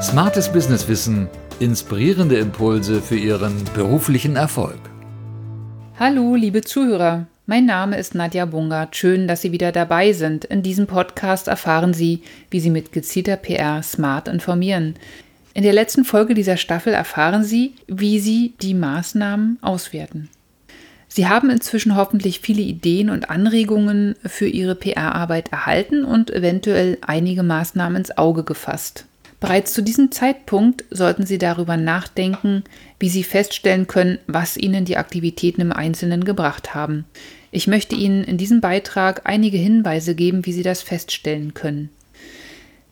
Smartes Businesswissen, inspirierende Impulse für Ihren beruflichen Erfolg. Hallo, liebe Zuhörer. Mein Name ist Nadja Bungert. Schön, dass Sie wieder dabei sind. In diesem Podcast erfahren Sie, wie Sie mit gezielter PR smart informieren. In der letzten Folge dieser Staffel erfahren Sie, wie Sie die Maßnahmen auswerten. Sie haben inzwischen hoffentlich viele Ideen und Anregungen für Ihre PR-Arbeit erhalten und eventuell einige Maßnahmen ins Auge gefasst. Bereits zu diesem Zeitpunkt sollten Sie darüber nachdenken, wie Sie feststellen können, was Ihnen die Aktivitäten im Einzelnen gebracht haben. Ich möchte Ihnen in diesem Beitrag einige Hinweise geben, wie Sie das feststellen können.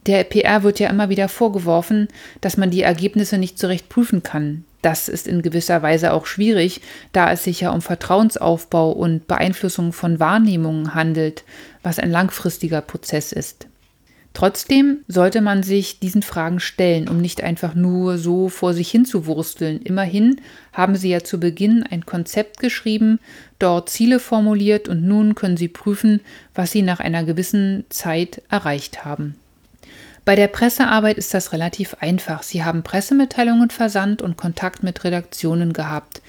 Der PR wird ja immer wieder vorgeworfen, dass man die Ergebnisse nicht so recht prüfen kann. Das ist in gewisser Weise auch schwierig, da es sich ja um Vertrauensaufbau und Beeinflussung von Wahrnehmungen handelt, was ein langfristiger Prozess ist. Trotzdem sollte man sich diesen Fragen stellen, um nicht einfach nur so vor sich hin zu wursteln. Immerhin haben Sie ja zu Beginn ein Konzept geschrieben, dort Ziele formuliert und nun können Sie prüfen, was Sie nach einer gewissen Zeit erreicht haben. Bei der Pressearbeit ist das relativ einfach. Sie haben Pressemitteilungen versandt und Kontakt mit Redaktionen gehabt.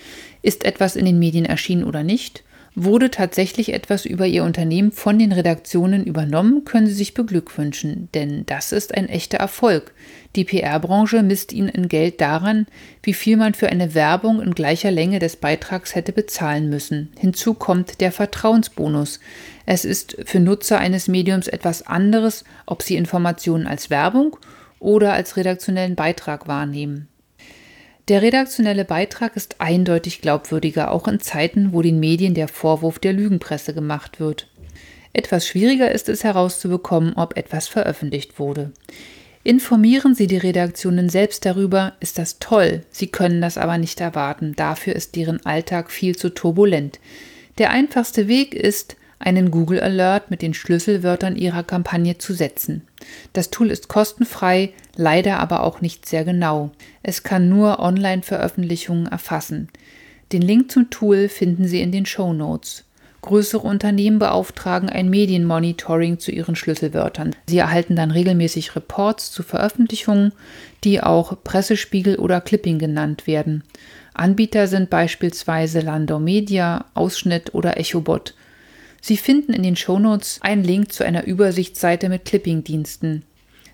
Ist etwas in den Medien erschienen oder nicht? Wurde tatsächlich etwas über Ihr Unternehmen von den Redaktionen übernommen, können Sie sich beglückwünschen, denn das ist ein echter Erfolg. Die PR-Branche misst Ihnen in Geld daran, wie viel man für eine Werbung in gleicher Länge des Beitrags hätte bezahlen müssen. Hinzu kommt der Vertrauensbonus. Es ist für Nutzer eines Mediums etwas anderes, ob sie Informationen als Werbung oder als redaktionellen Beitrag wahrnehmen. Der redaktionelle Beitrag ist eindeutig glaubwürdiger, auch in Zeiten, wo den Medien der Vorwurf der Lügenpresse gemacht wird. Etwas schwieriger ist es herauszubekommen, ob etwas veröffentlicht wurde. Informieren Sie die Redaktionen selbst darüber, ist das toll, Sie können das aber nicht erwarten, dafür ist deren Alltag viel zu turbulent. Der einfachste Weg ist, einen Google Alert mit den Schlüsselwörtern Ihrer Kampagne zu setzen. Das Tool ist kostenfrei, leider aber auch nicht sehr genau. Es kann nur Online-Veröffentlichungen erfassen. Den Link zum Tool finden Sie in den Show Notes. Größere Unternehmen beauftragen ein Medienmonitoring zu ihren Schlüsselwörtern. Sie erhalten dann regelmäßig Reports zu Veröffentlichungen, die auch Pressespiegel oder Clipping genannt werden. Anbieter sind beispielsweise Landau Media, Ausschnitt oder Echobot. Sie finden in den Shownotes einen Link zu einer Übersichtsseite mit Clipping-Diensten.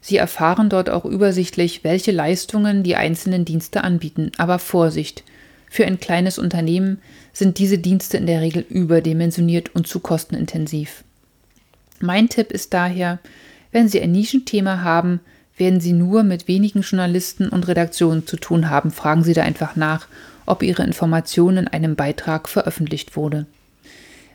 Sie erfahren dort auch übersichtlich, welche Leistungen die einzelnen Dienste anbieten. Aber Vorsicht! Für ein kleines Unternehmen sind diese Dienste in der Regel überdimensioniert und zu kostenintensiv. Mein Tipp ist daher, wenn Sie ein Nischenthema haben, werden Sie nur mit wenigen Journalisten und Redaktionen zu tun haben. Fragen Sie da einfach nach, ob Ihre Information in einem Beitrag veröffentlicht wurde.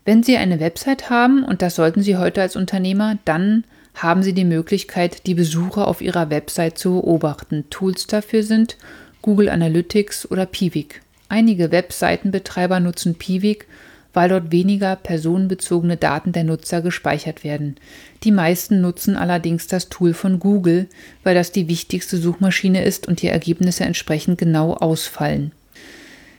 Wenn Sie eine Website haben, und das sollten Sie heute als Unternehmer, dann haben Sie die Möglichkeit, die Besucher auf Ihrer Website zu beobachten. Tools dafür sind Google Analytics oder Piwik. Einige Webseitenbetreiber nutzen Piwik, weil dort weniger personenbezogene Daten der Nutzer gespeichert werden. Die meisten nutzen allerdings das Tool von Google, weil das die wichtigste Suchmaschine ist und die Ergebnisse entsprechend genau ausfallen.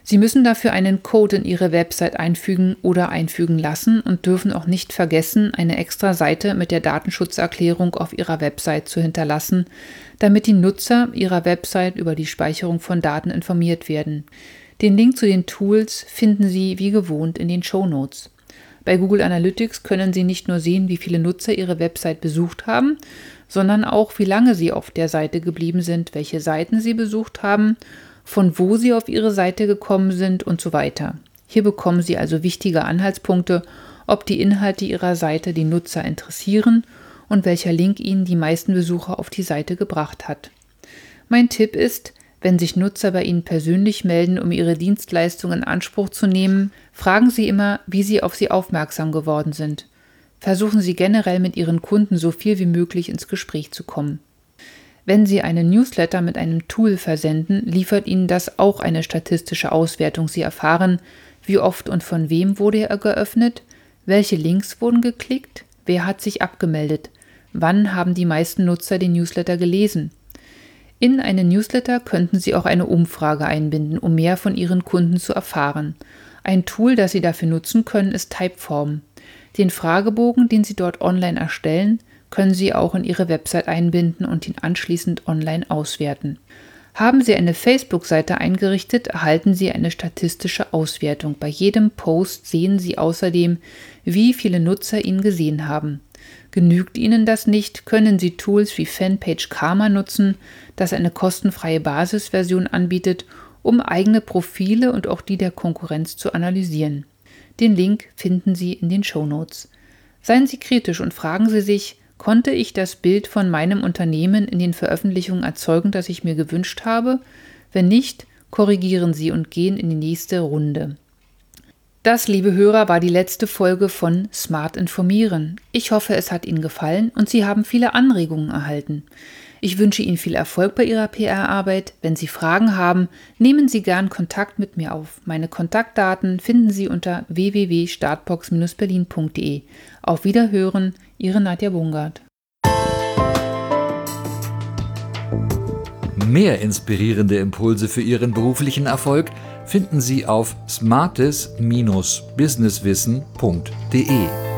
Sie müssen dafür einen Code in Ihre Website einfügen oder einfügen lassen und dürfen auch nicht vergessen, eine extra Seite mit der Datenschutzerklärung auf Ihrer Website zu hinterlassen, damit die Nutzer Ihrer Website über die Speicherung von Daten informiert werden. Den Link zu den Tools finden Sie wie gewohnt in den Show Notes. Bei Google Analytics können Sie nicht nur sehen, wie viele Nutzer Ihre Website besucht haben, sondern auch, wie lange Sie auf der Seite geblieben sind, welche Seiten Sie besucht haben von wo Sie auf Ihre Seite gekommen sind und so weiter. Hier bekommen Sie also wichtige Anhaltspunkte, ob die Inhalte Ihrer Seite die Nutzer interessieren und welcher Link Ihnen die meisten Besucher auf die Seite gebracht hat. Mein Tipp ist, wenn sich Nutzer bei Ihnen persönlich melden, um Ihre Dienstleistung in Anspruch zu nehmen, fragen Sie immer, wie Sie auf Sie aufmerksam geworden sind. Versuchen Sie generell mit Ihren Kunden so viel wie möglich ins Gespräch zu kommen. Wenn Sie einen Newsletter mit einem Tool versenden, liefert Ihnen das auch eine statistische Auswertung. Sie erfahren, wie oft und von wem wurde er geöffnet, welche Links wurden geklickt, wer hat sich abgemeldet, wann haben die meisten Nutzer den Newsletter gelesen. In einen Newsletter könnten Sie auch eine Umfrage einbinden, um mehr von Ihren Kunden zu erfahren. Ein Tool, das Sie dafür nutzen können, ist Typeform. Den Fragebogen, den Sie dort online erstellen, können Sie auch in Ihre Website einbinden und ihn anschließend online auswerten. Haben Sie eine Facebook-Seite eingerichtet, erhalten Sie eine statistische Auswertung. Bei jedem Post sehen Sie außerdem, wie viele Nutzer ihn gesehen haben. Genügt Ihnen das nicht, können Sie Tools wie Fanpage Karma nutzen, das eine kostenfreie Basisversion anbietet, um eigene Profile und auch die der Konkurrenz zu analysieren. Den Link finden Sie in den Show Notes. Seien Sie kritisch und fragen Sie sich, konnte ich das Bild von meinem Unternehmen in den Veröffentlichungen erzeugen, das ich mir gewünscht habe? Wenn nicht, korrigieren Sie und gehen in die nächste Runde. Das, liebe Hörer, war die letzte Folge von Smart Informieren. Ich hoffe, es hat Ihnen gefallen und Sie haben viele Anregungen erhalten. Ich wünsche Ihnen viel Erfolg bei Ihrer PR-Arbeit. Wenn Sie Fragen haben, nehmen Sie gern Kontakt mit mir auf. Meine Kontaktdaten finden Sie unter www.startbox-berlin.de. Auf Wiederhören, Ihre Nadja Bungard. Mehr inspirierende Impulse für Ihren beruflichen Erfolg – finden Sie auf smartes-businesswissen.de.